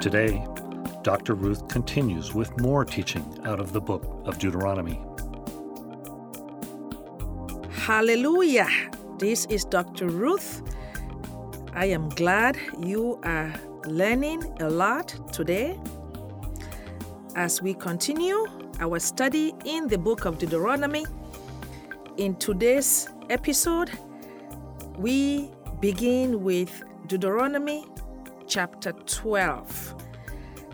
Today, Dr. Ruth continues with more teaching out of the book of Deuteronomy. Hallelujah. This is Dr. Ruth. I am glad you are learning a lot today as we continue our study in the book of Deuteronomy. In today's episode, we begin with Deuteronomy chapter 12.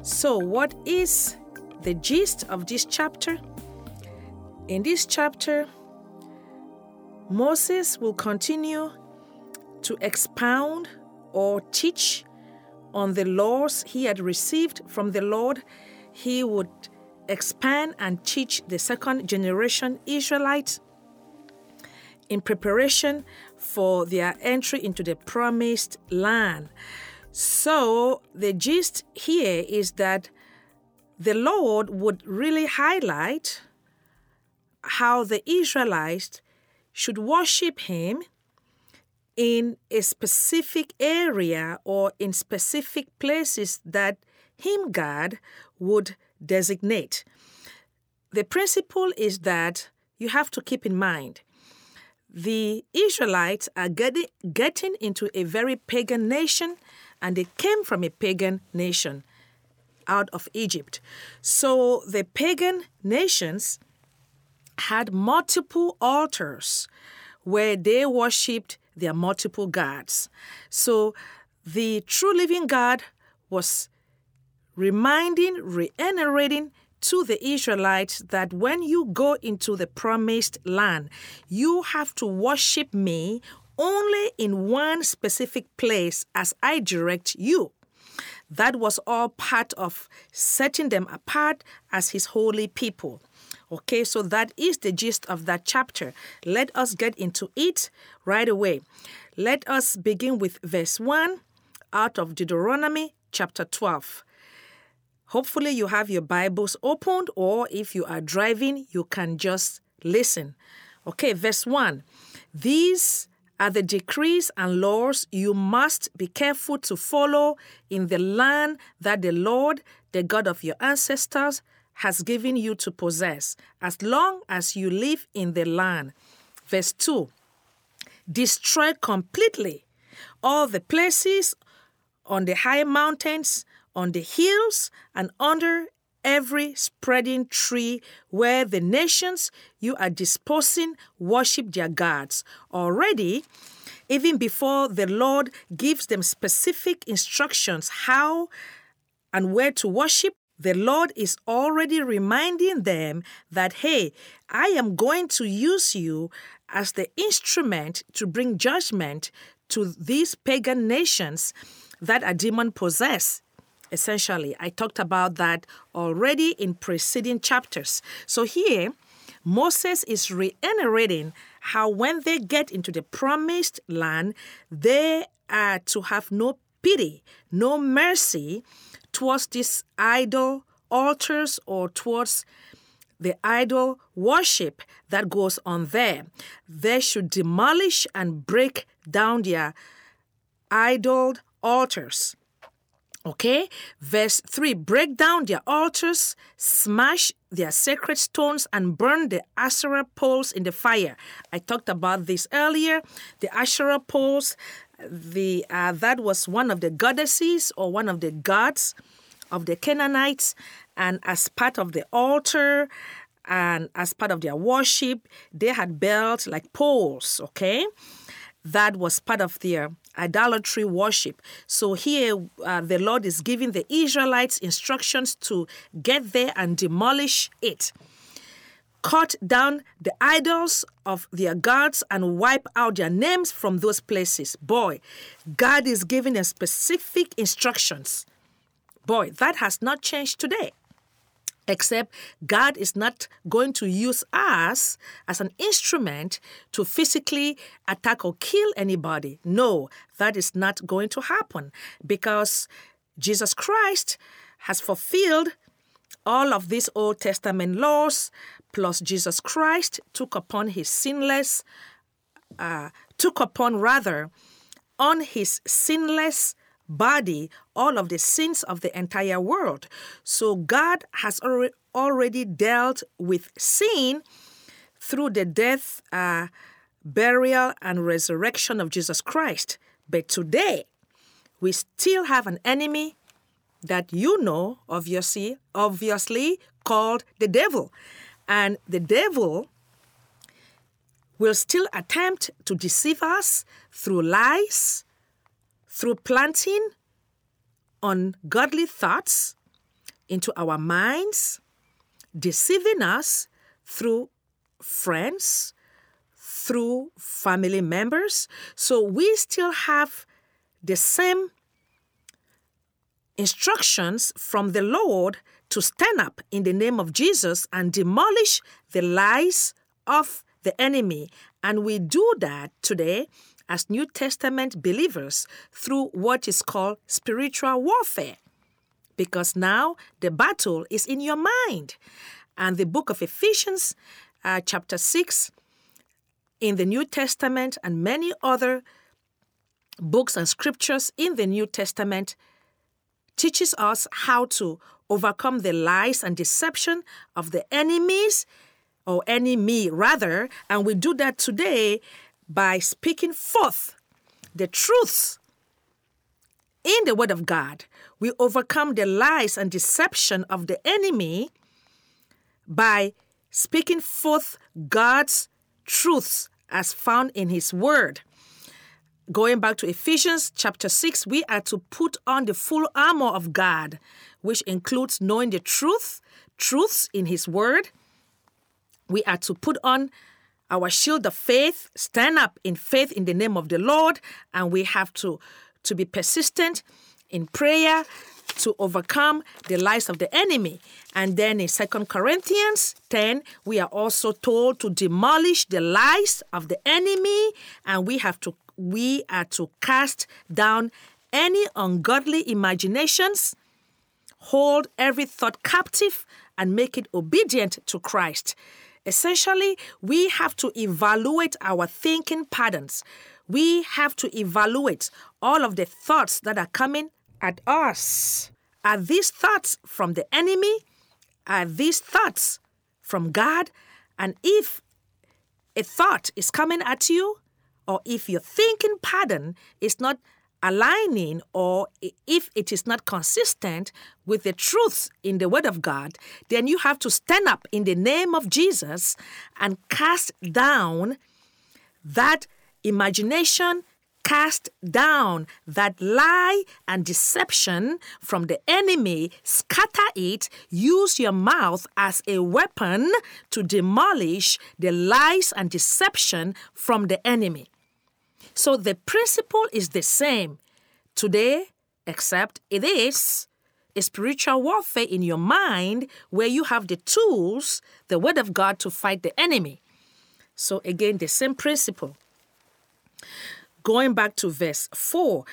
So, what is the gist of this chapter? In this chapter, Moses will continue to expound or teach on the laws he had received from the Lord. He would expand and teach the second generation Israelites in preparation for their entry into the promised land. So, the gist here is that the Lord would really highlight how the Israelites should worship Him in a specific area or in specific places that Him, God, would designate. The principle is that you have to keep in mind the Israelites are getting, into a very pagan nation and they came from a pagan nation out of Egypt. So the pagan nations had multiple altars where they worshipped their multiple gods. So the true living God was reminding, reiterating to the Israelites that when you go into the promised land, you have to worship me only in one specific place as I direct you. That was all part of setting them apart as his holy people. Okay, so that is the gist of that chapter. Let us get into it right away. Let us begin with verse 1 out of Deuteronomy chapter 12. Hopefully, you have your Bibles opened, or if you are driving, you can just listen. Okay, verse 1. These are the decrees and laws you must be careful to follow in the land that the Lord, the God of your ancestors, has given you to possess, as long as you live in the land. Verse 2 Destroy completely all the places on the high mountains on the hills and under every spreading tree where the nations you are disposing worship their gods. Already, even before the Lord gives them specific instructions how and where to worship, the Lord is already reminding them that, hey, I am going to use you as the instrument to bring judgment to these pagan nations that are demon possessed essentially. I talked about that already in preceding chapters. So here, Moses is reiterating how when they get into the promised land, they are to have no pity, no mercy towards these idol altars or towards the idol worship that goes on there. They should demolish and break down their idol altars. Okay, verse 3 break down their altars, smash their sacred stones, and burn the Asherah poles in the fire. I talked about this earlier. The Asherah poles, the, uh, that was one of the goddesses or one of the gods of the Canaanites, and as part of the altar, and as part of their worship, they had built like poles, okay? That was part of their idolatry worship. So here, uh, the Lord is giving the Israelites instructions to get there and demolish it. Cut down the idols of their gods and wipe out their names from those places. Boy, God is giving a specific instructions. Boy, that has not changed today except God is not going to use us as an instrument to physically attack or kill anybody. No, that is not going to happen because Jesus Christ has fulfilled all of these Old Testament laws, plus Jesus Christ took upon his sinless, uh, took upon rather, on his sinless body all of the sins of the entire world. So God has already dealt with sin through the death, uh, burial, and resurrection of Jesus Christ. But today, we still have an enemy that you know, obviously, obviously called the devil. And the devil will still attempt to deceive us through lies, through planting ungodly thoughts into our minds, deceiving us through friends, through family members. So we still have the same instructions from the Lord to stand up in the name of Jesus and demolish the lies of the enemy. And we do that today as New Testament believers through what is called spiritual warfare. Because now the battle is in your mind. And the book of Ephesians, uh, chapter 6, in the New Testament, and many other books and scriptures in the New Testament teaches us how to overcome the lies and deception of the enemies or enemy rather and we do that today by speaking forth the truths in the word of God we overcome the lies and deception of the enemy by speaking forth God's truths as found in his word Going back to Ephesians chapter 6, we are to put on the full armor of God, which includes knowing the truth, truths in His Word. We are to put on our shield of faith, stand up in faith in the name of the Lord, and we have to, to be persistent in prayer to overcome the lies of the enemy. And then in Second Corinthians 10, we are also told to demolish the lies of the enemy, and we have to we are to cast down any ungodly imaginations, hold every thought captive, and make it obedient to Christ. Essentially, we have to evaluate our thinking patterns. We have to evaluate all of the thoughts that are coming at us. Are these thoughts from the enemy? Are these thoughts from God? And if a thought is coming at you, or if your thinking pattern is not aligning or if it is not consistent with the truths in the Word of God, then you have to stand up in the name of Jesus and cast down that imagination, cast down that lie and deception from the enemy, scatter it, use your mouth as a weapon to demolish the lies and deception from the enemy. So the principle is the same today, except it is a spiritual warfare in your mind where you have the tools, the Word of God, to fight the enemy. So again, the same principle. Going back to verse 4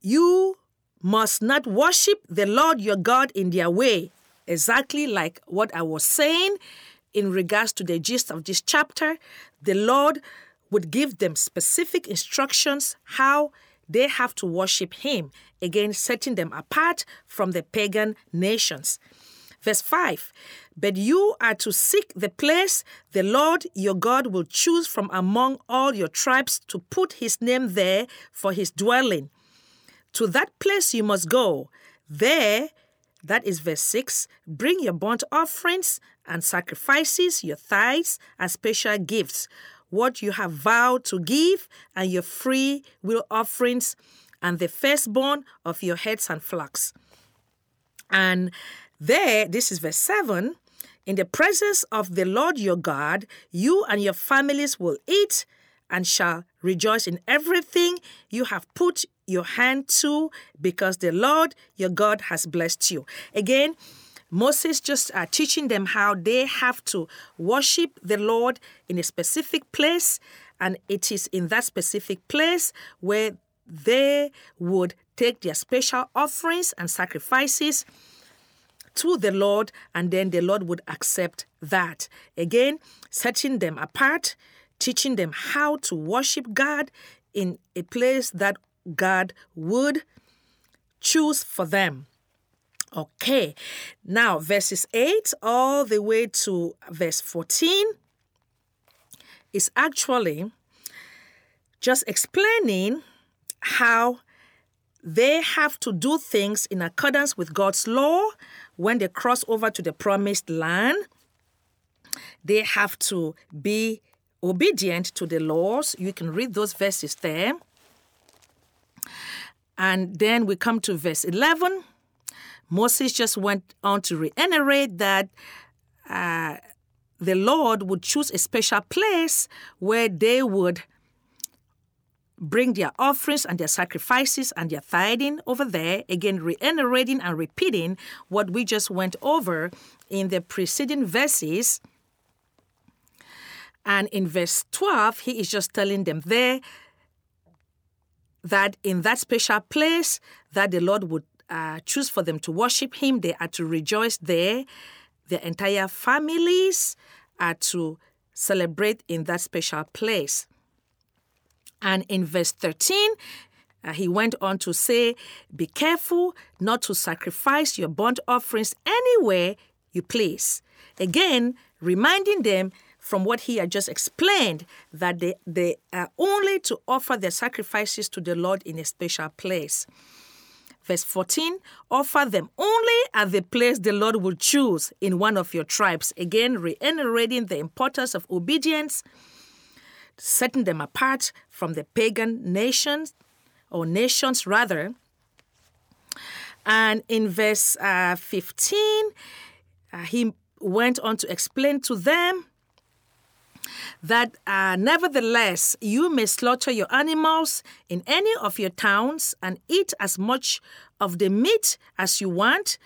you must not worship the Lord your God in their way. Exactly like what I was saying in regards to the gist of this chapter. The Lord would give them specific instructions how they have to worship him, again, setting them apart from the pagan nations. Verse 5 But you are to seek the place the Lord your God will choose from among all your tribes to put his name there for his dwelling. To that place you must go. There, that is verse 6, bring your burnt offerings and sacrifices, your tithes and special gifts what you have vowed to give, and your free will offerings, and the firstborn of your heads and flocks. And there, this is verse 7 in the presence of the Lord your God, you and your families will eat and shall rejoice in everything you have put your hand to, because the Lord your God has blessed you. Again, Moses just uh, teaching them how they have to worship the Lord in a specific place, and it is in that specific place where they would take their special offerings and sacrifices to the Lord, and then the Lord would accept that. Again, setting them apart, teaching them how to worship God in a place that God would choose for them. Okay, now verses 8 all the way to verse 14 is actually just explaining how they have to do things in accordance with God's law when they cross over to the promised land. They have to be obedient to the laws. You can read those verses there. And then we come to verse 11. Moses just went on to reiterate that uh, the Lord would choose a special place where they would bring their offerings and their sacrifices and their tithing over there, again, reiterating and repeating what we just went over in the preceding verses. And in verse 12, he is just telling them there that in that special place that the Lord would uh, choose for them to worship him, they are to rejoice there. Their entire families are to celebrate in that special place. And in verse 13, uh, he went on to say, Be careful not to sacrifice your burnt offerings anywhere you please. Again, reminding them from what he had just explained that they, they are only to offer their sacrifices to the Lord in a special place. Verse 14 offer them only at the place the Lord will choose in one of your tribes. Again, reiterating the importance of obedience setting them apart from the pagan nations, or nations rather. And in verse uh, 15, uh, he went on to explain to them that uh, nevertheless you may slaughter your animals in any of your towns and eat as much of the meat as you want,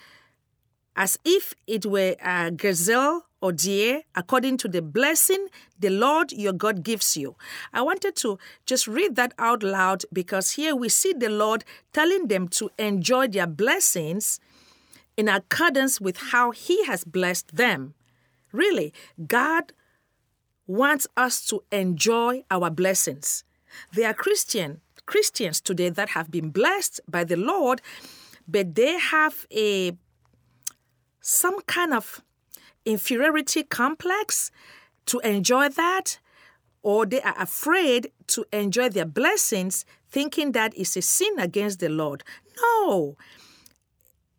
as if it were a gazelle or deer, according to the blessing the Lord your God gives you. I wanted to just read that out loud because here we see the Lord telling them to enjoy their blessings in accordance with how He has blessed them. Really, God wants us to enjoy our blessings. There are Christian Christians today that have been blessed by the Lord, but they have a some kind of inferiority complex to enjoy that, or they are afraid to enjoy their blessings, thinking that is a sin against the Lord. No.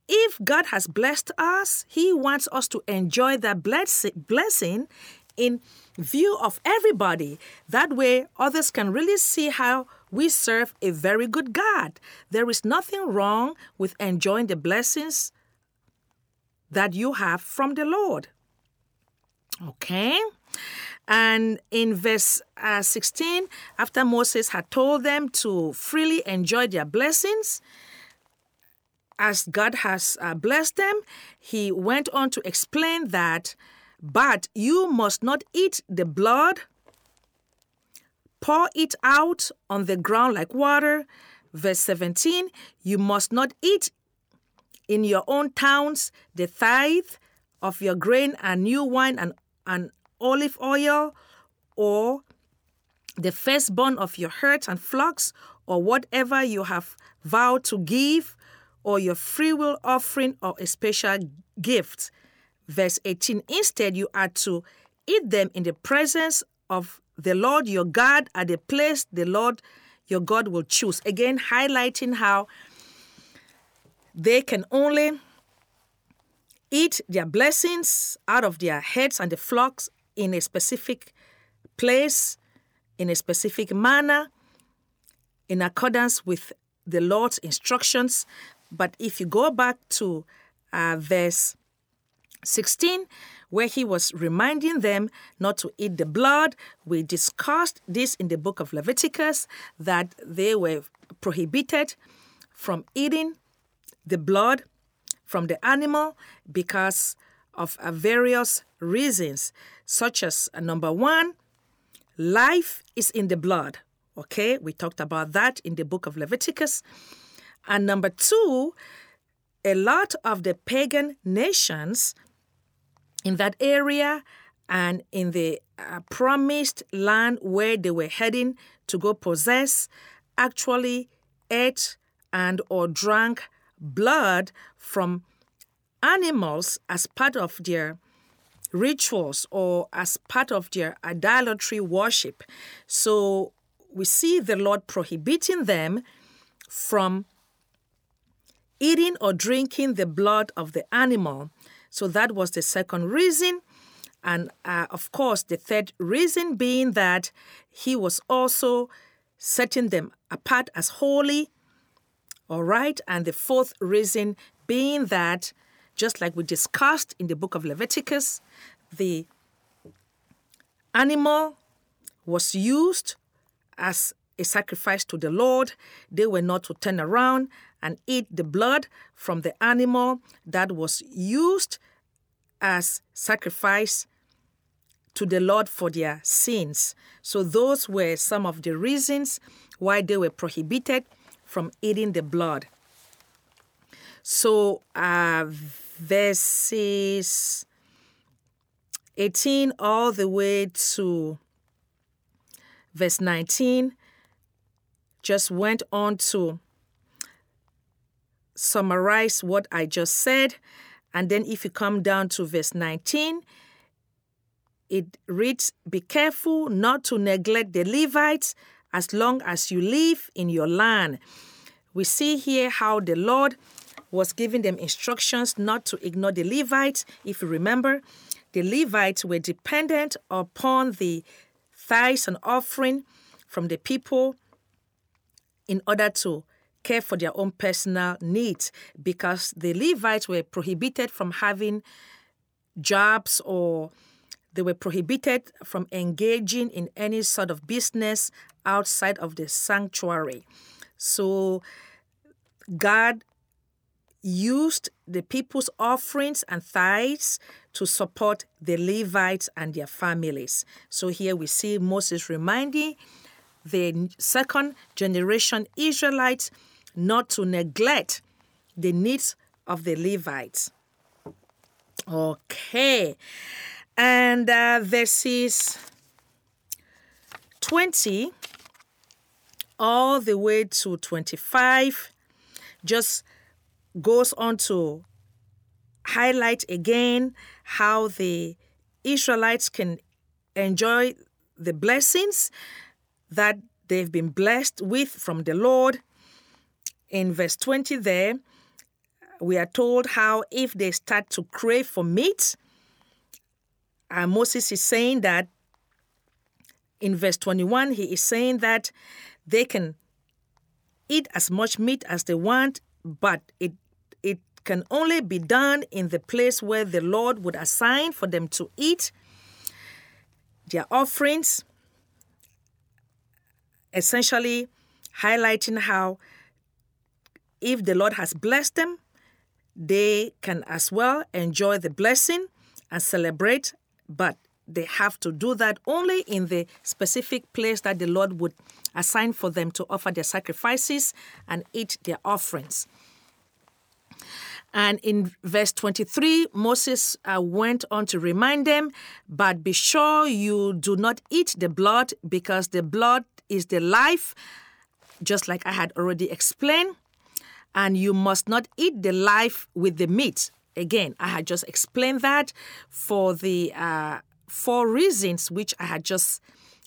If God has blessed us, He wants us to enjoy that blessing in view of everybody. That way, others can really see how we serve a very good God. There is nothing wrong with enjoying the blessings that you have from the Lord. Okay? And in verse uh, 16, after Moses had told them to freely enjoy their blessings, as God has uh, blessed them, he went on to explain that, but you must not eat the blood, pour it out on the ground like water. Verse 17, you must not eat in your own towns the tithe of your grain and new wine and and olive oil or the firstborn of your herds and flocks or whatever you have vowed to give or your free will offering or a special gift. Verse 18 Instead, you are to eat them in the presence of the Lord your God at the place the Lord your God will choose. Again, highlighting how they can only eat their blessings out of their heads and the flocks in a specific place, in a specific manner, in accordance with the Lord's instructions. But if you go back to uh, verse 16, where he was reminding them not to eat the blood, we discussed this in the book of Leviticus that they were prohibited from eating the blood from the animal because of various reasons, such as uh, number one, life is in the blood. Okay, we talked about that in the book of Leviticus. And number two, a lot of the pagan nations in that area and in the uh, promised land where they were heading to go possess actually ate and or drank blood from animals as part of their rituals or as part of their idolatry worship. So we see the Lord prohibiting them from eating or drinking the blood of the animal. So that was the second reason. And uh, of course, the third reason being that he was also setting them apart as holy. All right. And the fourth reason being that, just like we discussed in the book of Leviticus, the animal was used as a sacrifice to the Lord. They were not to turn around and eat the blood from the animal that was used as sacrifice to the Lord for their sins. So, those were some of the reasons why they were prohibited from eating the blood. So, uh, verses 18 all the way to verse 19 just went on to summarize what I just said. And then if you come down to verse 19, it reads, Be careful not to neglect the Levites as long as you live in your land. We see here how the Lord was giving them instructions not to ignore the Levites. If you remember, the Levites were dependent upon the tithes and offering from the people in order to care for their own personal needs because the Levites were prohibited from having jobs or they were prohibited from engaging in any sort of business outside of the sanctuary. So God used the people's offerings and tithes to support the Levites and their families. So here we see Moses reminding the second generation Israelites not to neglect the needs of the Levites. Okay. And uh, verses 20 all the way to 25 just goes on to highlight again how the Israelites can enjoy the blessings that they've been blessed with from the Lord. In verse 20, there, we are told how if they start to crave for meat, and Moses is saying that in verse 21, he is saying that they can eat as much meat as they want, but it it can only be done in the place where the Lord would assign for them to eat their offerings, essentially highlighting how if the Lord has blessed them, they can as well enjoy the blessing and celebrate, but they have to do that only in the specific place that the Lord would assign for them to offer their sacrifices and eat their offerings. And in verse 23, Moses uh, went on to remind them, but be sure you do not eat the blood because the blood is the life, just like I had already explained. And you must not eat the life with the meat. Again, I had just explained that for the uh, four reasons which I had just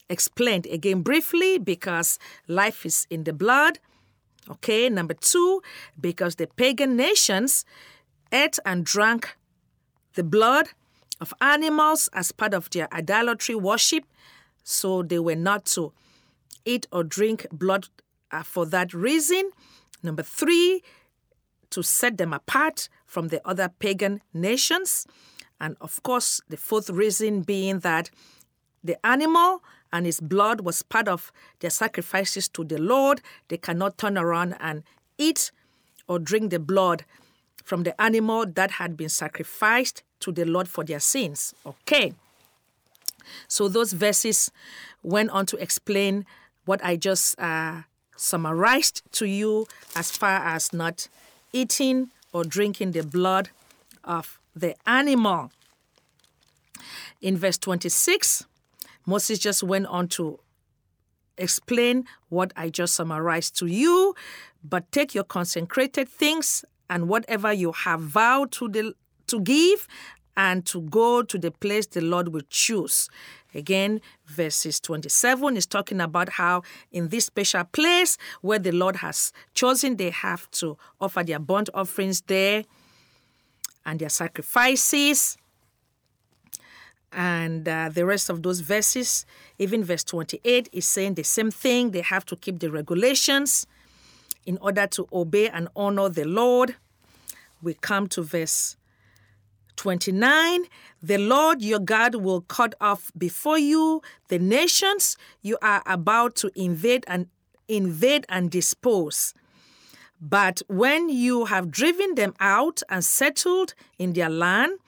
explained again briefly because life is in the blood Okay, number two, because the pagan nations ate and drank the blood of animals as part of their idolatry worship, so they were not to eat or drink blood uh, for that reason. Number three, to set them apart from the other pagan nations. And of course, the fourth reason being that the animal and its blood was part of their sacrifices to the Lord. They cannot turn around and eat or drink the blood from the animal that had been sacrificed to the Lord for their sins. Okay. So those verses went on to explain what I just uh, summarized to you as far as not eating or drinking the blood of the animal. In verse 26, Moses just went on to explain what I just summarized to you, but take your consecrated things and whatever you have vowed to the to give and to go to the place the Lord will choose. Again, verses 27 is talking about how in this special place where the Lord has chosen, they have to offer their burnt offerings there and their sacrifices. And uh, the rest of those verses, even verse 28, is saying the same thing. They have to keep the regulations in order to obey and honor the Lord. We come to verse 29 The Lord your God will cut off before you the nations you are about to invade and invade and dispose. But when you have driven them out and settled in their land,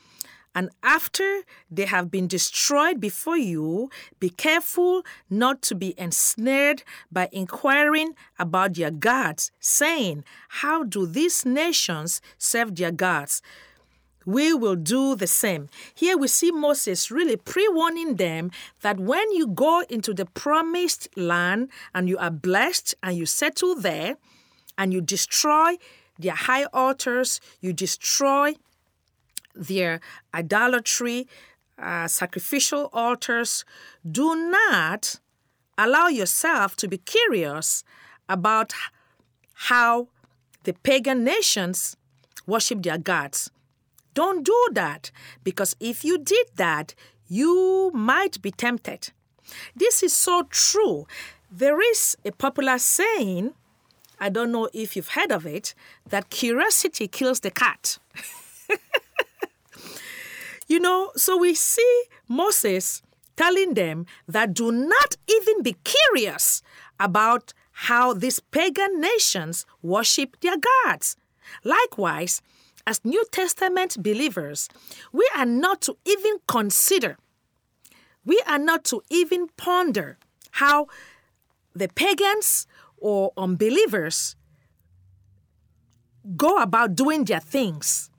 and after they have been destroyed before you, be careful not to be ensnared by inquiring about their gods, saying, How do these nations serve their gods? We will do the same. Here we see Moses really pre warning them that when you go into the promised land and you are blessed and you settle there and you destroy their high altars, you destroy their idolatry, uh, sacrificial altars, do not allow yourself to be curious about how the pagan nations worship their gods don't do that because if you did that, you might be tempted. This is so true. There is a popular saying, I don't know if you've heard of it, that curiosity kills the cat. you know, so we see Moses telling them that do not even be curious about how these pagan nations worship their gods. Likewise, as New Testament believers, we are not to even consider, we are not to even ponder how the pagans or unbelievers go about doing their things.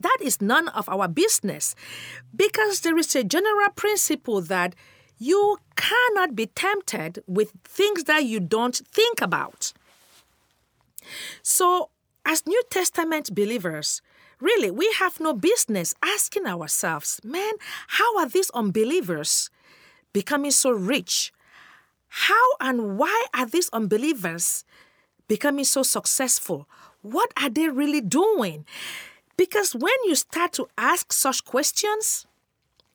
That is none of our business because there is a general principle that you cannot be tempted with things that you don't think about. So, as New Testament believers, really, we have no business asking ourselves, man, how are these unbelievers becoming so rich? How and why are these unbelievers becoming so successful? What are they really doing? Because when you start to ask such questions,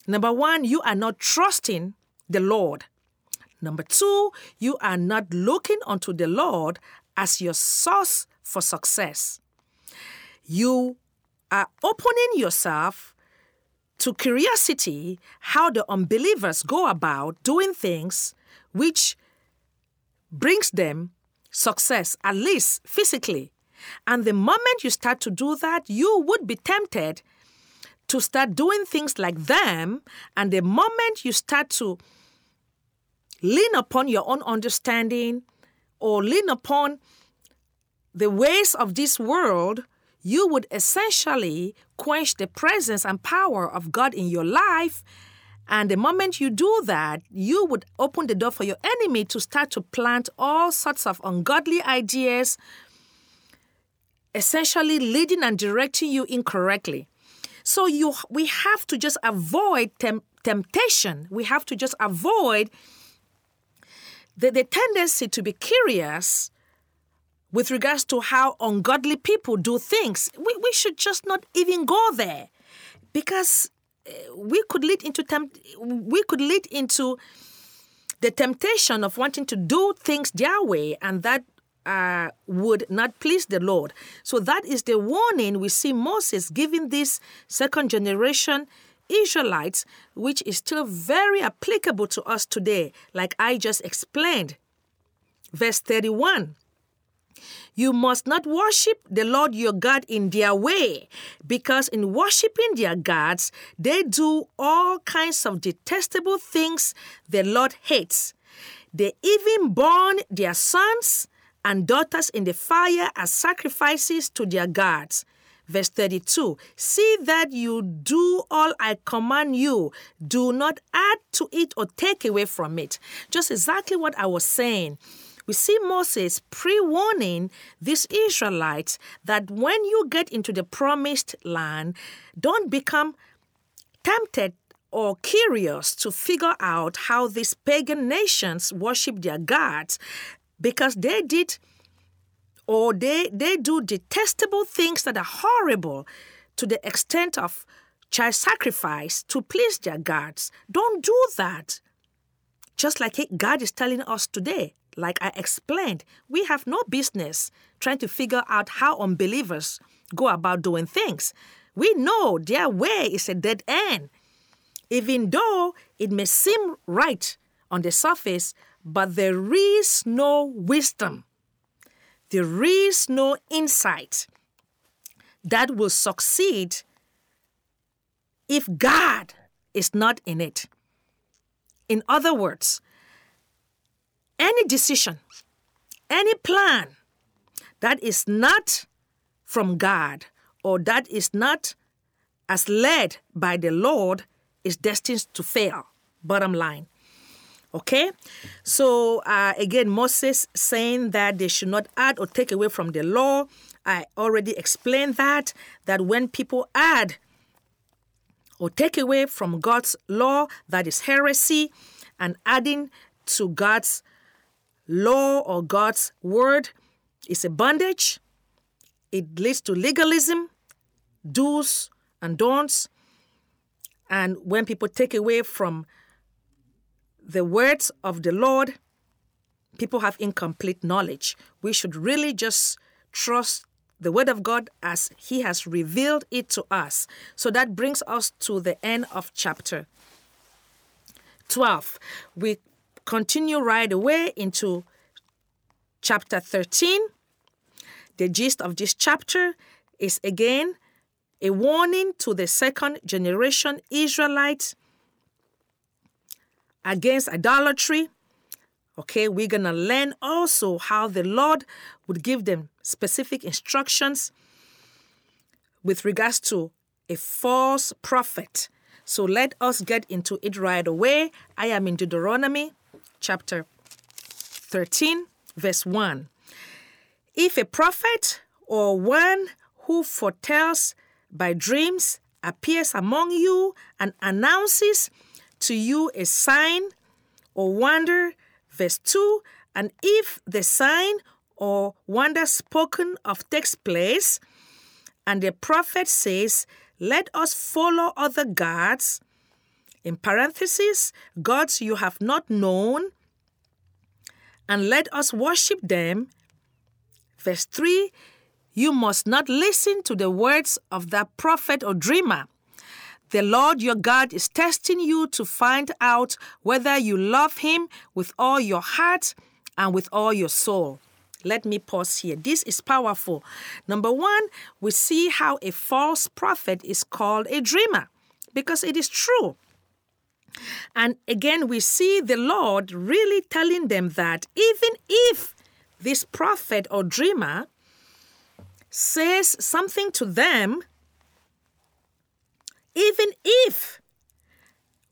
number one, you are not trusting the Lord. Number two, you are not looking unto the Lord as your source for success. You are opening yourself to curiosity how the unbelievers go about doing things which brings them success, at least physically. And the moment you start to do that, you would be tempted to start doing things like them. And the moment you start to lean upon your own understanding or lean upon the ways of this world, you would essentially quench the presence and power of God in your life. And the moment you do that, you would open the door for your enemy to start to plant all sorts of ungodly ideas, essentially leading and directing you incorrectly. So you we have to just avoid tem- temptation. We have to just avoid the, the tendency to be curious with regards to how ungodly people do things. We, we should just not even go there because eh, we could lead into temp- we could lead into the temptation of wanting to do things their way and that uh, would not please the Lord. So that is the warning we see Moses giving this second generation Israelites, which is still very applicable to us today, like I just explained. Verse 31 you must not worship the Lord your God in their way, because in worshiping their gods, they do all kinds of detestable things the Lord hates. They even burn their sons and daughters in the fire as sacrifices to their gods. Verse 32 See that you do all I command you, do not add to it or take away from it. Just exactly what I was saying we see Moses pre warning these Israelites that when you get into the promised land, don't become tempted or curious to figure out how these pagan nations worship their gods because they did or they, they do detestable things that are horrible to the extent of child sacrifice to please their gods. Don't do that. Just like God is telling us today, like I explained, we have no business trying to figure out how unbelievers go about doing things. We know their way is a dead end. Even though it may seem right on the surface, but there is no wisdom, there is no insight that will succeed if God is not in it. In other words, any decision, any plan that is not from God or that is not as led by the Lord is destined to fail. Bottom line. Okay? So, uh, again, Moses saying that they should not add or take away from the law. I already explained that, that when people add or take away from God's law, that is heresy, and adding to God's law or God's word is a bondage. It leads to legalism, do's and don'ts. And when people take away from the words of the Lord, people have incomplete knowledge. We should really just trust the Word of God as He has revealed it to us. So that brings us to the end of chapter 12. We continue right away into chapter 13. The gist of this chapter is again a warning to the second generation Israelites against idolatry. Okay, we're going to learn also how the Lord would give them specific instructions with regards to a false prophet. So let us get into it right away. I am in Deuteronomy chapter 13, verse 1. If a prophet or one who foretells by dreams appears among you and announces to you a sign or wonder, verse 2 And if the sign or wonder spoken of takes place, and the prophet says, Let us follow other gods, in parentheses, gods you have not known, and let us worship them. Verse 3 You must not listen to the words of that prophet or dreamer. The Lord your God is testing you to find out whether you love him with all your heart and with all your soul. Let me pause here. This is powerful. Number one, we see how a false prophet is called a dreamer because it is true. And again, we see the Lord really telling them that even if this prophet or dreamer says something to them, even if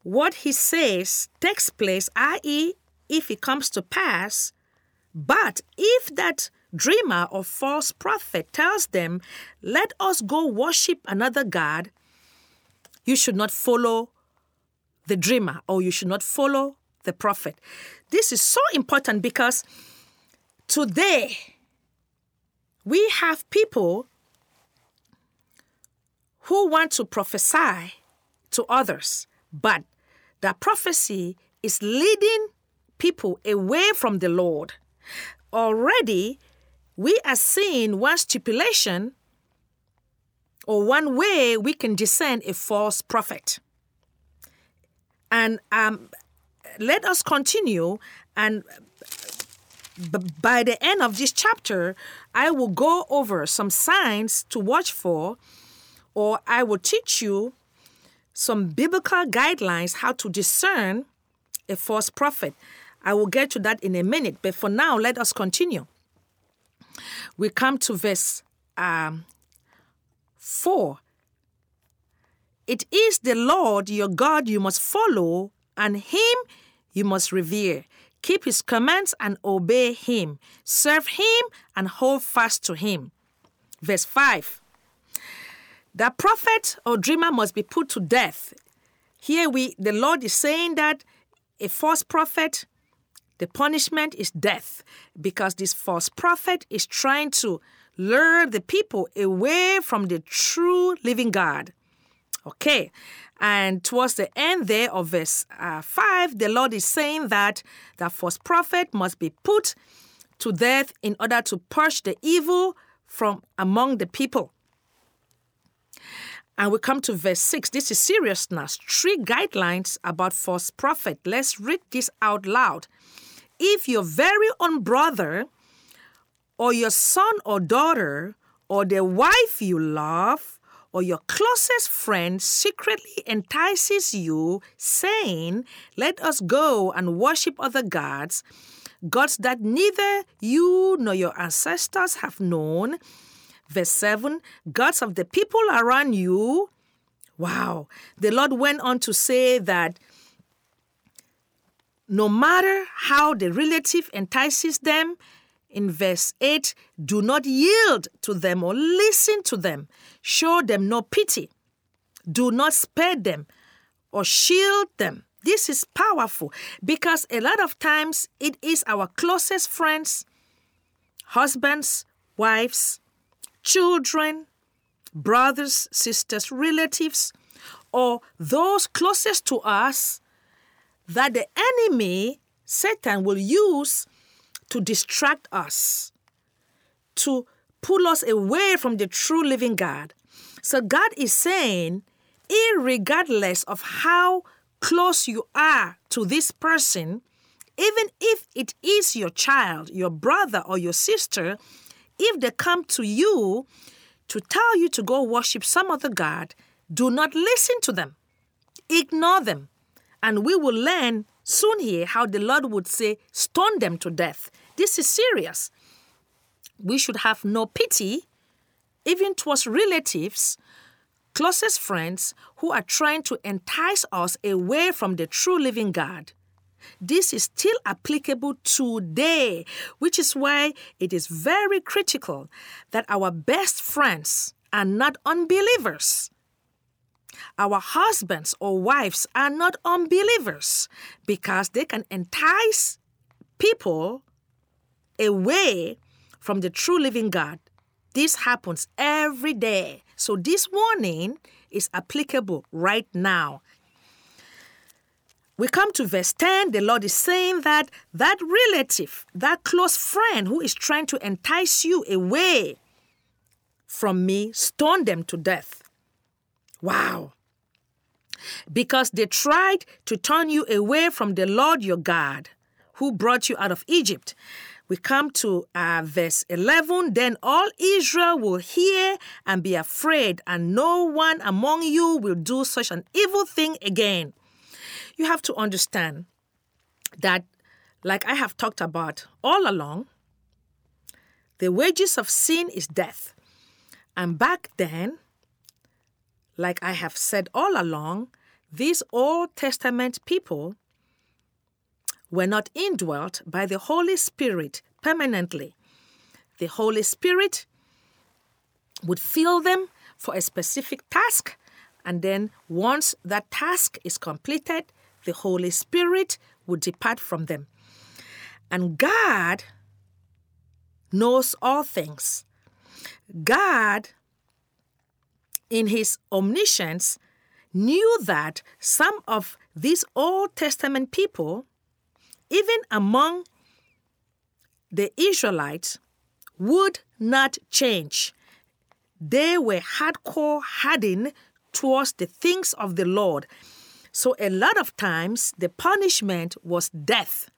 what he says takes place, i.e., if it comes to pass, but if that dreamer or false prophet tells them, Let us go worship another God, you should not follow the dreamer or you should not follow the prophet. This is so important because today we have people who want to prophesy to others, but that prophecy is leading people away from the Lord. Already, we are seeing one stipulation or one way we can discern a false prophet. And um, let us continue. And by the end of this chapter, I will go over some signs to watch for, or I will teach you some biblical guidelines how to discern a false prophet. I will get to that in a minute, but for now, let us continue. We come to verse um, 4 it is the Lord your God you must follow, and him you must revere. keep his commands and obey him, serve him and hold fast to him. Verse 5 The prophet or dreamer must be put to death. Here we the Lord is saying that a false prophet the punishment is death because this false prophet is trying to lure the people away from the true living God. Okay, and towards the end there of verse uh, 5, the Lord is saying that the false prophet must be put to death in order to purge the evil from among the people. And we come to verse 6. This is seriousness. Three guidelines about false prophet. Let's read this out loud. If your very own brother, or your son or daughter, or the wife you love, or your closest friend secretly entices you, saying, Let us go and worship other gods, gods that neither you nor your ancestors have known. Verse 7 Gods of the people around you. Wow. The Lord went on to say that no matter how the relative entices them, in verse 8, do not yield to them or listen to them. Show them no pity. Do not spare them or shield them. This is powerful because a lot of times it is our closest friends, husbands, wives, children, brothers, sisters, relatives, or those closest to us that the enemy, Satan, will use to distract us, to pull us away from the true living God. So God is saying, regardless of how close you are to this person, even if it is your child, your brother, or your sister, if they come to you to tell you to go worship some other God, do not listen to them. Ignore them. And we will learn soon here how the Lord would say, stone them to death. This is serious. We should have no pity, even towards relatives, closest friends who are trying to entice us away from the true living God. This is still applicable today, which is why it is very critical that our best friends are not unbelievers. Our husbands or wives are not unbelievers because they can entice people away from the true living God. This happens every day. So, this warning is applicable right now we come to verse 10 the lord is saying that that relative that close friend who is trying to entice you away from me stone them to death wow. Because they tried to turn you away from the lord your god who brought you out of egypt. We come to uh, verse 11 then all israel will hear and be afraid and no one among you will do such an evil thing again. You have to understand that, like I have talked about all along, the wages of sin is death. And back then, like I have said all along, these Old Testament people were not indwelt by the Holy Spirit permanently. The Holy Spirit would fill them for a specific task, and then once that task is completed, the Holy Spirit would depart from them. And God knows all things. God, in His omniscience, knew that some of these Old Testament people, even among the Israelites, would not change. They were hardcore hardened towards the things of the Lord. So, a lot of times, the punishment was death.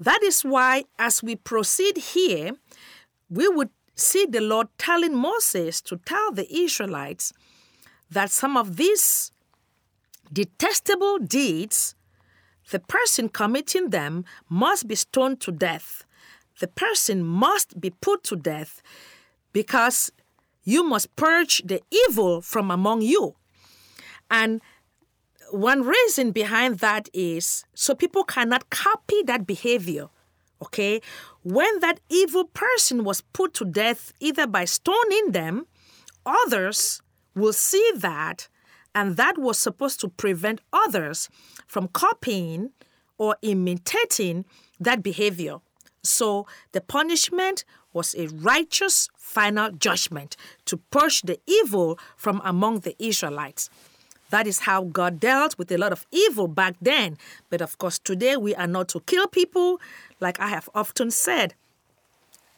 That is why, as we proceed here, we would see the Lord telling Moses to tell the Israelites that some of these detestable deeds, the person committing them must be stoned to death. The person must be put to death because you must purge the evil from among you. And one reason behind that is so people cannot copy that behavior. Okay? When that evil person was put to death, either by stoning them, others will see that, and that was supposed to prevent others from copying or imitating that behavior. So the punishment was a righteous final judgment to purge the evil from among the Israelites. That is how God dealt with a lot of evil back then. But of course, today we are not to kill people, like I have often said,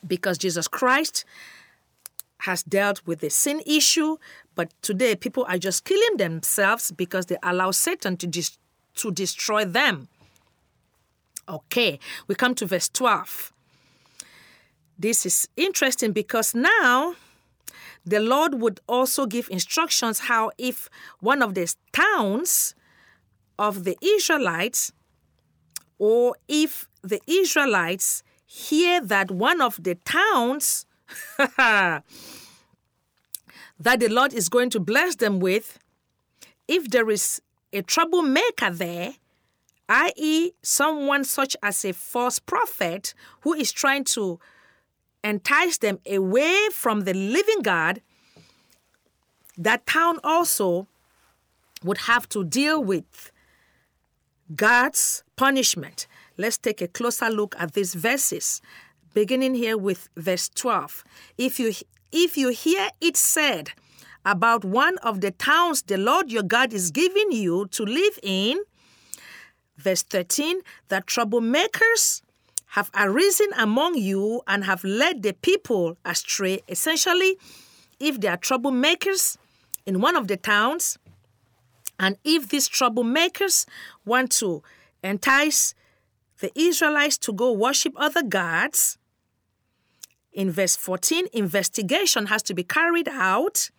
because Jesus Christ has dealt with the sin issue. But today, people are just killing themselves because they allow Satan to, dis- to destroy them. Okay, we come to verse 12. This is interesting because now the Lord would also give instructions how if one of the towns of the Israelites, or if the Israelites hear that one of the towns that the Lord is going to bless them with, if there is a troublemaker there, i.e., someone such as a false prophet who is trying to entice them away from the living God, that town also would have to deal with God's punishment. Let's take a closer look at these verses, beginning here with verse 12. If you if you hear it said about one of the towns the Lord your God is giving you to live in, verse 13, that troublemakers have arisen among you and have led the people astray. Essentially, if there are troublemakers in one of the towns, and if these troublemakers want to entice the Israelites to go worship other gods, in verse 14, investigation has to be carried out.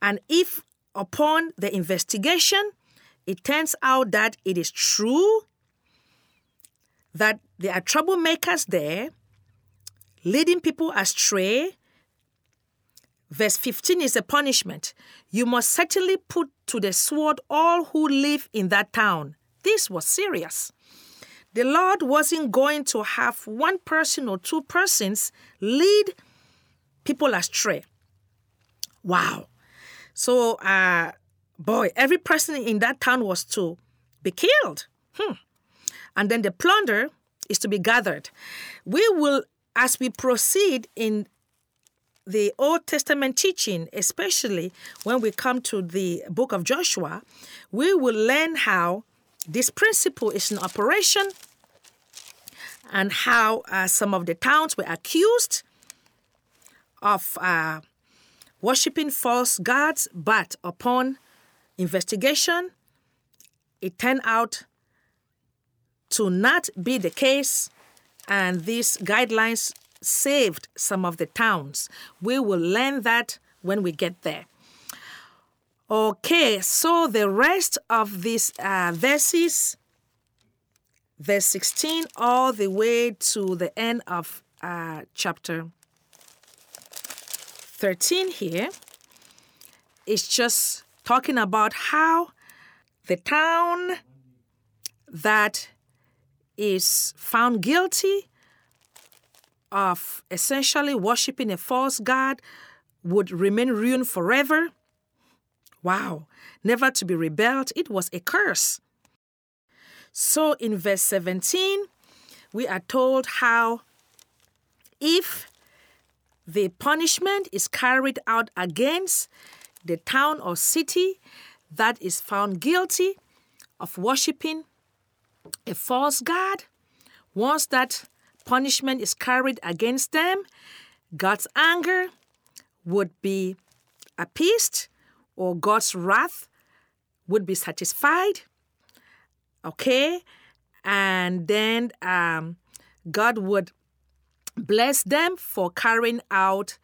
And if upon the investigation it turns out that it is true that there are troublemakers there, leading people astray. Verse 15 is a punishment. You must certainly put to the sword all who live in that town. This was serious. The Lord wasn't going to have one person or two persons lead people astray. Wow. So, uh, boy, every person in that town was to be killed. Hmm and then the plunder is to be gathered. We will, as we proceed in the Old Testament teaching, especially when we come to the book of Joshua, we will learn how this principle is in operation and how uh, some of the towns were accused of uh, worshiping false gods, but upon investigation, it turned out to not be the case, and these guidelines saved some of the towns. We will learn that when we get there. Okay, so the rest of these uh, verses, verse 16, all the way to the end of uh, chapter 13 here, is just talking about how the town that is found guilty of essentially worshiping a false god would remain ruined forever. Wow, never to be rebelled. It was a curse. So in verse 17, we are told how if the punishment is carried out against the town or city that is found guilty of worshiping a false God, once that punishment is carried against them, God's anger would be appeased or God's wrath would be satisfied. Okay? And then um, God would bless them for carrying out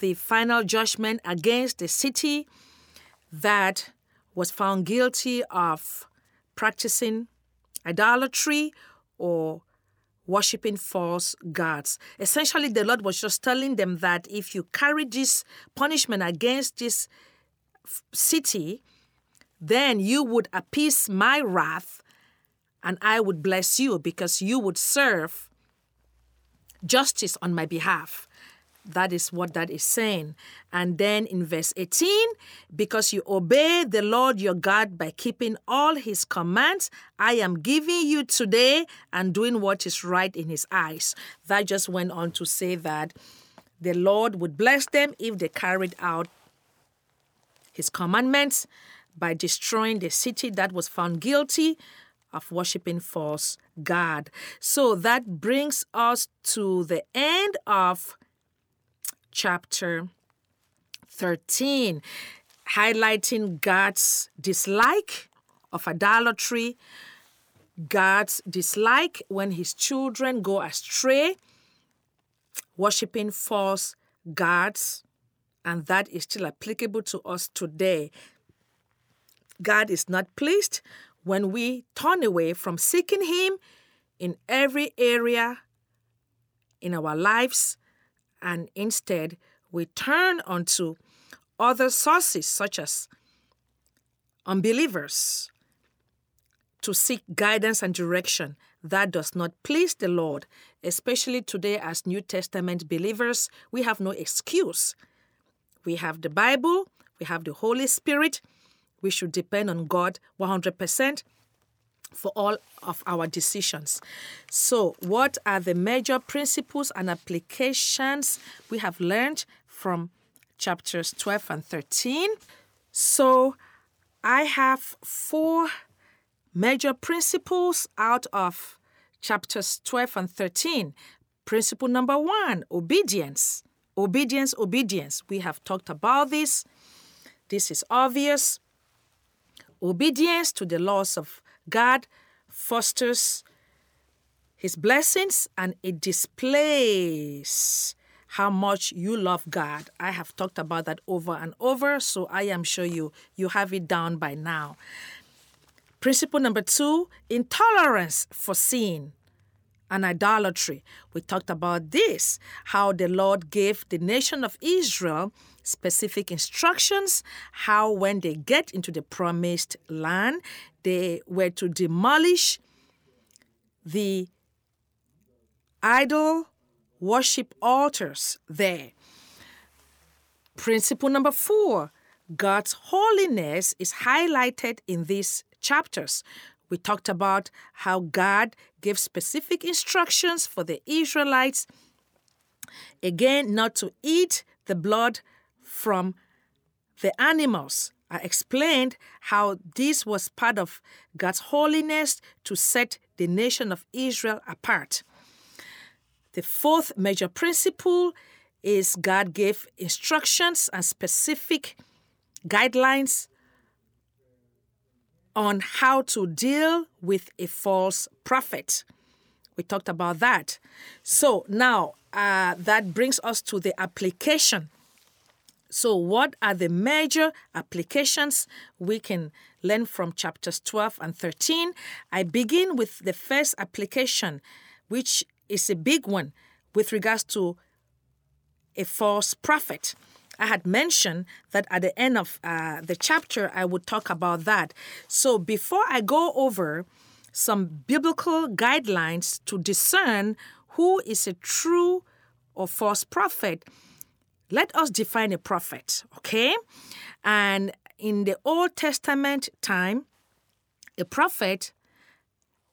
the final judgment against the city that was found guilty of practicing idolatry or worshiping false gods. Essentially, the Lord was just telling them that if you carry this punishment against this city, then you would appease my wrath and I would bless you because you would serve justice on my behalf. That is what that is saying. And then in verse 18, because you obey the Lord your God by keeping all his commands, I am giving you today and doing what is right in his eyes. That just went on to say that the Lord would bless them if they carried out his commandments by destroying the city that was found guilty of worshiping false God. So that brings us to the end of chapter 13, highlighting God's dislike of idolatry, God's dislike when his children go astray, worshiping false gods, and that is still applicable to us today. God is not pleased when we turn away from seeking Him in every area in our lives and instead we turn onto other sources such as unbelievers to seek guidance and direction that does not please the Lord, especially today as New Testament believers, we have no excuse. We have the Bible, we have the Holy Spirit, we should depend on God 100% for all of our decisions. So, what are the major principles and applications we have learned from chapters 12 and 13? So, I have four major principles out of chapters 12 and 13. Principle number one obedience. Obedience, obedience. We have talked about this. This is obvious. Obedience to the laws of God fosters his blessings and it displays how much you love God. I have talked about that over and over, so I am sure you you have it down by now. Principle number 2, intolerance for sin and idolatry. We talked about this, how the Lord gave the nation of Israel specific instructions, how when they get into the promised land, they were to demolish the idol worship altars there. Principle number four God's holiness is highlighted in these chapters. We talked about how God gave specific instructions for the Israelites, again, not to eat the blood from the animals. I explained how this was part of God's holiness to set the nation of Israel apart. The fourth major principle is God gave instructions and specific guidelines on how to deal with a false prophet. We talked about that. So now uh, that brings us to the application. So, what are the major applications we can learn from chapters 12 and 13? I begin with the first application, which is a big one with regards to a false prophet. I had mentioned that at the end of uh, the chapter, I would talk about that. So before I go over some biblical guidelines to discern who is a true or false prophet, let us define a prophet, okay? And in the Old Testament time, a prophet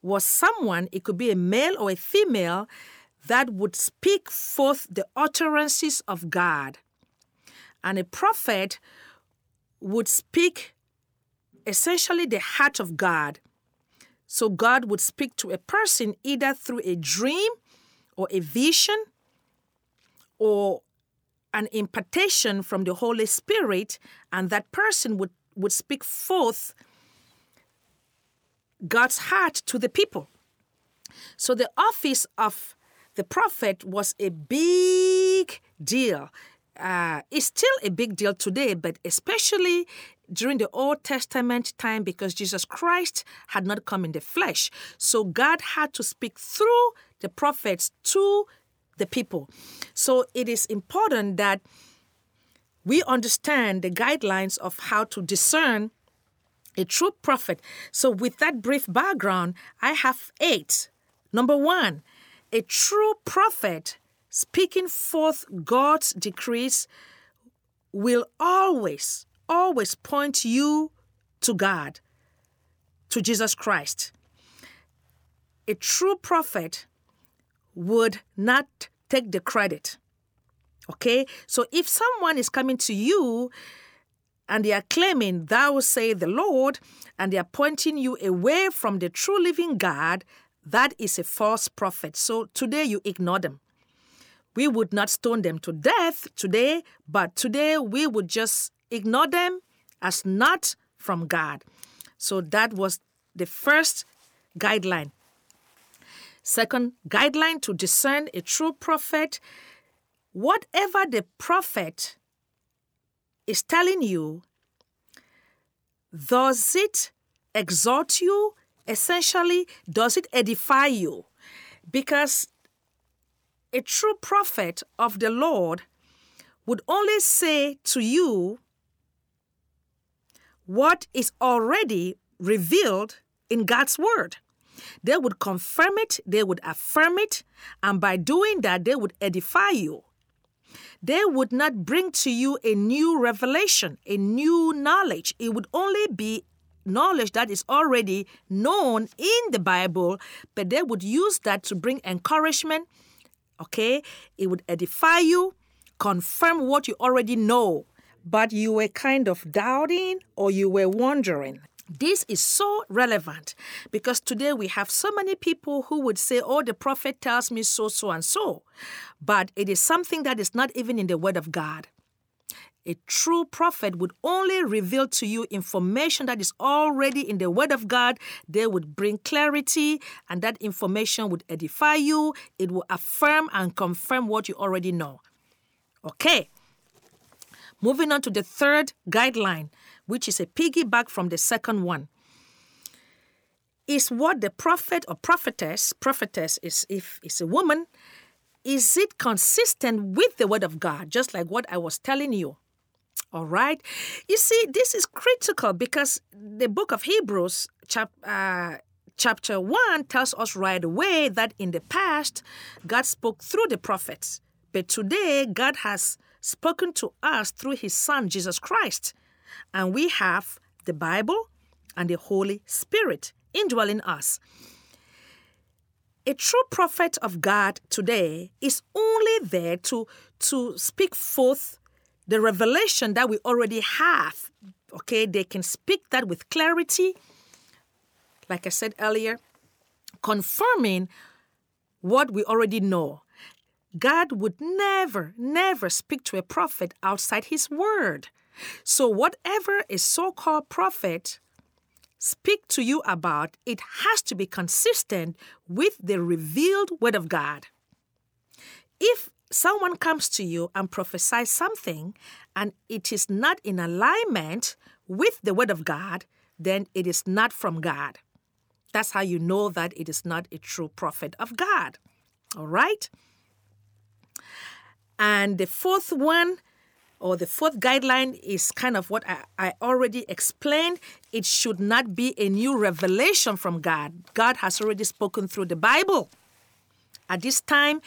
was someone, it could be a male or a female, that would speak forth the utterances of God and a prophet would speak essentially the heart of God. So God would speak to a person either through a dream or a vision or an impartation from the Holy Spirit, and that person would, would speak forth God's heart to the people. So the office of the prophet was a big deal uh, is still a big deal today, but especially during the Old Testament time because Jesus Christ had not come in the flesh. So God had to speak through the prophets to the people. So it is important that we understand the guidelines of how to discern a true prophet. So, with that brief background, I have eight. Number one, a true prophet speaking forth God's decrees will always, always point you to God, to Jesus Christ. A true prophet would not take the credit. Okay? So if someone is coming to you and they are claiming, Thou say the Lord, and they are pointing you away from the true living God, that is a false prophet. So today you ignore them. We would not stone them to death today, but today we would just ignore them as not from God. So that was the first guideline. Second guideline to discern a true prophet whatever the prophet is telling you, does it exhort you? Essentially, does it edify you? Because a true prophet of the Lord would only say to you what is already revealed in God's word. They would confirm it, they would affirm it, and by doing that, they would edify you. They would not bring to you a new revelation, a new knowledge. It would only be knowledge that is already known in the Bible, but they would use that to bring encouragement. Okay? It would edify you, confirm what you already know, but you were kind of doubting or you were wondering. This is so relevant because today we have so many people who would say, Oh, the prophet tells me so, so, and so. But it is something that is not even in the Word of God. A true prophet would only reveal to you information that is already in the Word of God. They would bring clarity, and that information would edify you. It will affirm and confirm what you already know. Okay. Moving on to the third guideline which is a piggyback from the second one, is what the prophet or prophetess, prophetess is if it's a woman, is it consistent with the word of God, just like what I was telling you? All right. You see, this is critical because the book of Hebrews, chap, uh, chapter 1, tells us right away that in the past, God spoke through the prophets. But today, God has spoken to us through his Son, Jesus Christ. And we have the Bible and the Holy Spirit indwelling us. A true prophet of God today is only there to, to speak forth the revelation that we already have. Okay, they can speak that with clarity, like I said earlier, confirming what we already know. God would never, never speak to a prophet outside his word. So, whatever a so called prophet speak to you about, it has to be consistent with the revealed word of God. If someone comes to you and prophesies something and it is not in alignment with the word of God, then it is not from God. That's how you know that it is not a true prophet of God. All right? And the fourth one or the fourth guideline is kind of what I, I, already explained. It should not be a new revelation from God. God has already spoken through the Bible. At this time,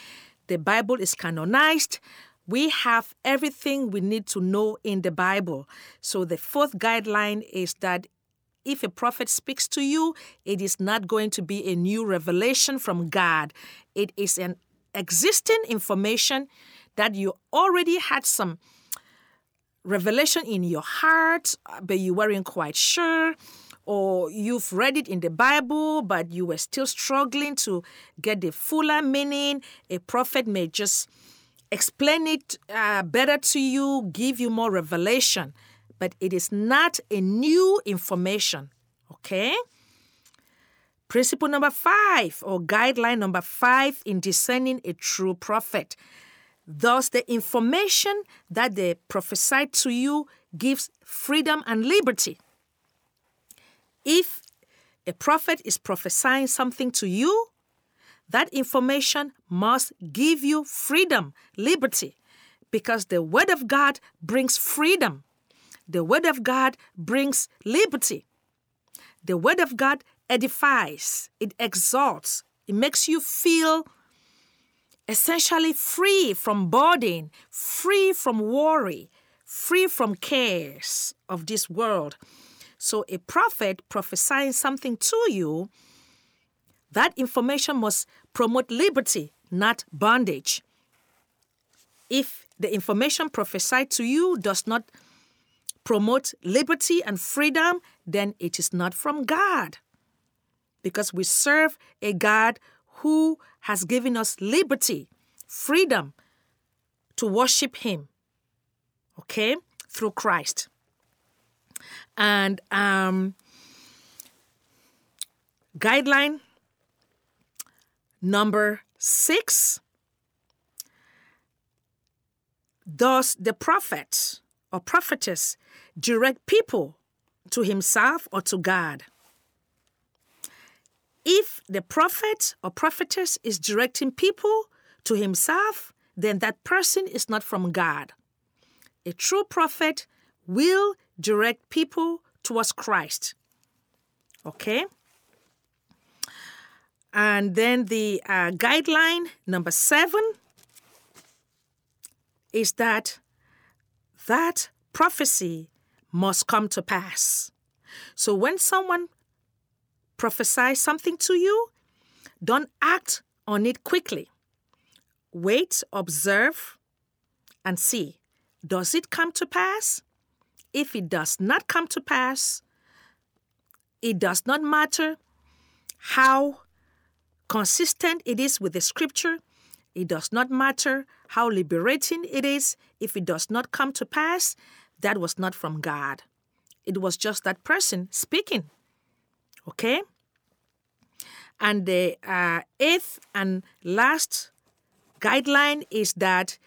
the Bible is canonized. We have everything we need to know in the Bible. So the fourth guideline is that if a prophet speaks to you, it is not going to be a new revelation from God. It is an existing information that you already had some revelation in your heart, but you weren't quite sure, or you've read it in the Bible, but you were still struggling to get the fuller meaning, a prophet may just explain it uh, better to you, give you more revelation, but it is not a new information. Okay? Principle number five, or guideline number five in discerning a true prophet. Thus, the information that they prophesied to you gives freedom and liberty. If a prophet is prophesying something to you, that information must give you freedom, liberty, because the Word of God brings freedom. The Word of God brings liberty. The Word of God edifies, it exalts, it makes you feel essentially free from burden, free from worry, free from cares of this world. So, a prophet prophesying something to you, that information must promote liberty, not bondage. If the information prophesied to you does not promote liberty and freedom, then it is not from God. Because we serve a God who has given us liberty, freedom to worship Him, okay, through Christ. And um, guideline number six Does the prophet or prophetess direct people to himself or to God? If the prophet or prophetess is directing people to himself, then that person is not from God. A true prophet will direct people towards Christ. Okay? And then the uh, guideline number seven is that that prophecy must come to pass. So when someone prophesies something to you, don't act on it quickly. Wait, observe, and see. Does it come to pass? If it does not come to pass, it does not matter how consistent it is with the scripture. It does not matter how liberating it is. If it does not come to pass, that was not from God. It was just that person speaking. Okay? And the uh, eighth and last guideline is that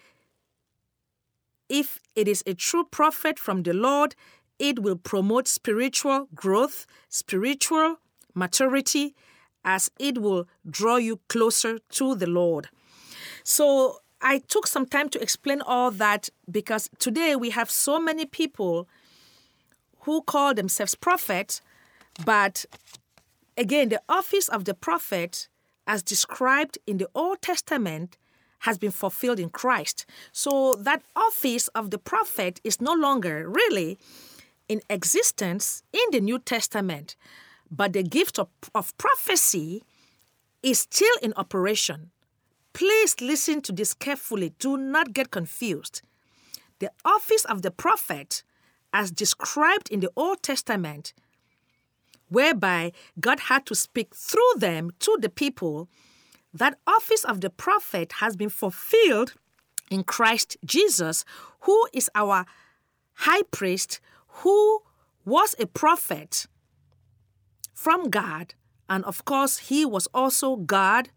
if it is a true prophet from the Lord, it will promote spiritual growth, spiritual maturity, as it will draw you closer to the Lord. So I took some time to explain all that because today we have so many people who call themselves prophets, but again, the office of the prophet, as described in the Old Testament, has been fulfilled in Christ. So that office of the prophet is no longer really in existence in the New Testament, but the gift of, of prophecy is still in operation. Please listen to this carefully. Do not get confused. The office of the prophet, as described in the Old Testament, whereby God had to speak through them to the people, that office of the prophet has been fulfilled in Christ Jesus, who is our high priest, who was a prophet from God. And of course, he was also God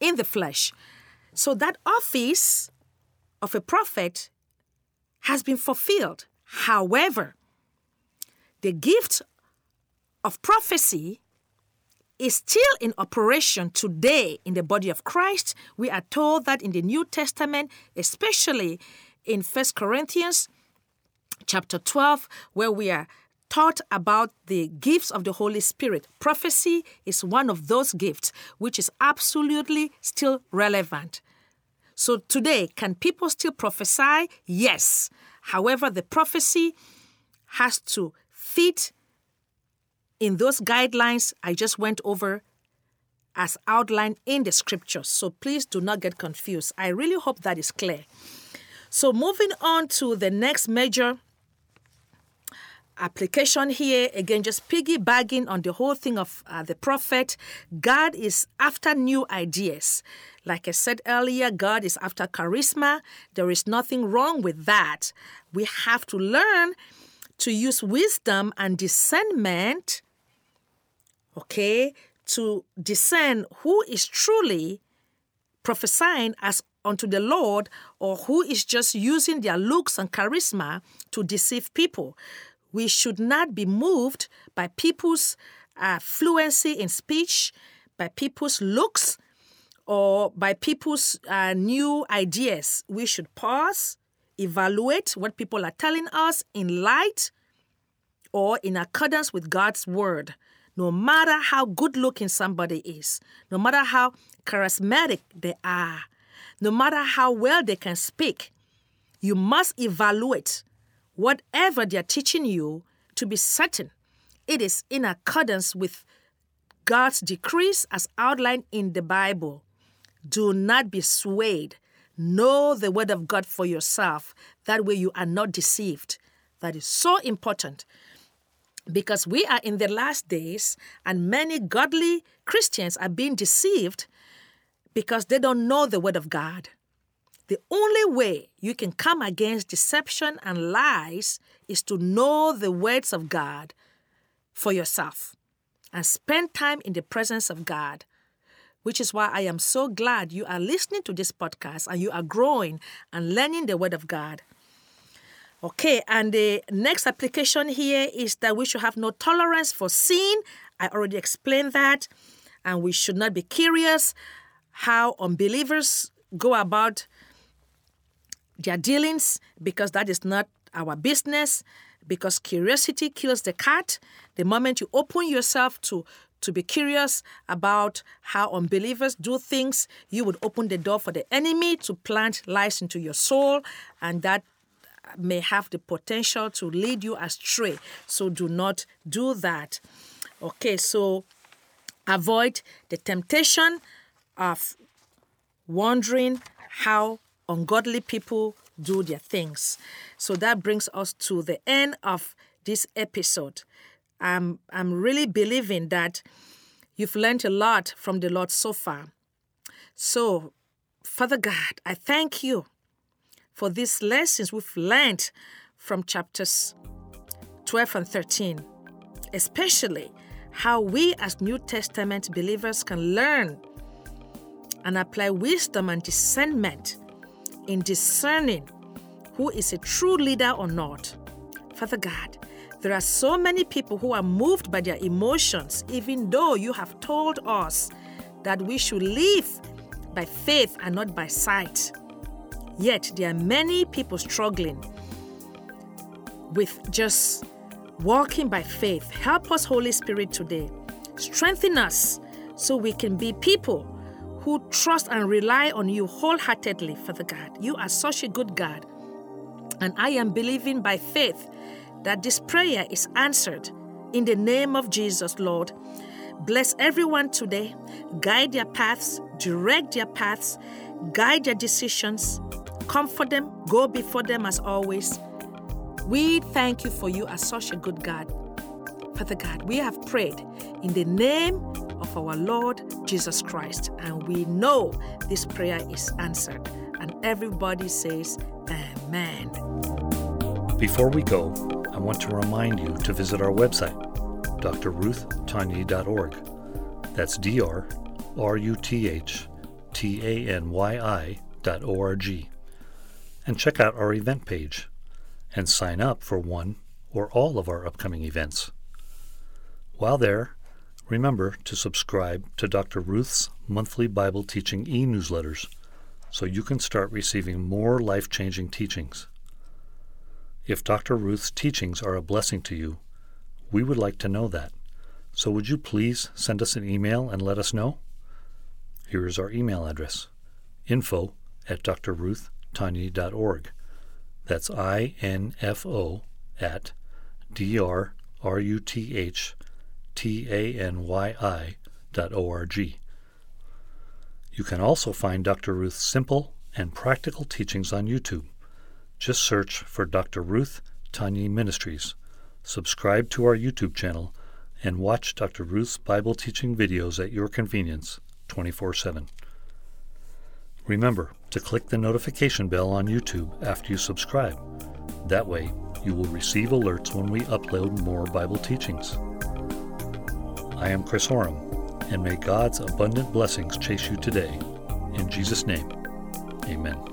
in the flesh. So that office of a prophet has been fulfilled. However, the gift of prophecy is still in operation today in the body of Christ. We are told that in the New Testament, especially in First Corinthians chapter 12, where we are taught about the gifts of the Holy Spirit. Prophecy is one of those gifts which is absolutely still relevant. So today, can people still prophesy? Yes. However, the prophecy has to fit in those guidelines I just went over as outlined in the scriptures. So please do not get confused. I really hope that is clear. So, moving on to the next major application here again just piggybacking on the whole thing of uh, the prophet god is after new ideas like i said earlier god is after charisma there is nothing wrong with that we have to learn to use wisdom and discernment okay to discern who is truly prophesying as unto the Lord or who is just using their looks and charisma to deceive people we should not be moved by people's uh, fluency in speech, by people's looks, or by people's uh, new ideas. We should pause, evaluate what people are telling us in light or in accordance with God's word. No matter how good looking somebody is, no matter how charismatic they are, no matter how well they can speak, you must evaluate whatever they are teaching you to be certain it is in accordance with God's decrees as outlined in the Bible. Do not be swayed. Know the word of God for yourself. That way you are not deceived. That is so important because we are in the last days and many godly Christians are being deceived because they don't know the word of God. The only way you can come against deception and lies is to know the words of God for yourself and spend time in the presence of God. Which is why I am so glad you are listening to this podcast and you are growing and learning the Word of God. Okay, and the next application here is that we should have no tolerance for sin. I already explained that. And we should not be curious how unbelievers go about their dealings because that is not our business because curiosity kills the cat. The moment you open yourself to to be curious about how unbelievers do things, you would open the door for the enemy to plant lies into your soul, and that may have the potential to lead you astray. So do not do that. Okay, so avoid the temptation of wondering how ungodly people do their things. So that brings us to the end of this episode. I'm, I'm really believing that you've learned a lot from the Lord so far. So, Father God, I thank you for these lessons we've learned from chapters 12 and 13, especially how we as New Testament believers can learn and apply wisdom and discernment in discerning who is a true leader or not. Father God, there are so many people who are moved by their emotions, even though you have told us that we should live by faith and not by sight. Yet there are many people struggling with just walking by faith. Help us, Holy Spirit, today. Strengthen us so we can be people who trust and rely on you wholeheartedly, Father God. You are such a good God. And I am believing by faith that this prayer is answered. In the name of Jesus, Lord. Bless everyone today. Guide their paths, direct their paths, guide their decisions, comfort them, go before them as always. We thank you for you as such a good God. Father God, we have prayed in the name of our Lord Jesus Christ, and we know this prayer is answered. And everybody says, Amen. Before we go, I want to remind you to visit our website, drruthtanyi.org. That's D R R U T H T A N Y I dot O R G. And check out our event page and sign up for one or all of our upcoming events. While there, remember to subscribe to Dr. Ruth's monthly Bible teaching e newsletters so you can start receiving more life changing teachings. If Dr. Ruth's teachings are a blessing to you, we would like to know that. So would you please send us an email and let us know? Here is our email address info at drruthtanyi.org. That's I N F O at D R R U T H T A N Y I dot O R G. You can also find Dr. Ruth's simple and practical teachings on YouTube. Just search for Dr. Ruth Tanyi Ministries. Subscribe to our YouTube channel and watch Dr. Ruth's Bible teaching videos at your convenience 24 7. Remember to click the notification bell on YouTube after you subscribe. That way, you will receive alerts when we upload more Bible teachings. I am Chris Oram and may God's abundant blessings chase you today. In Jesus' name, amen.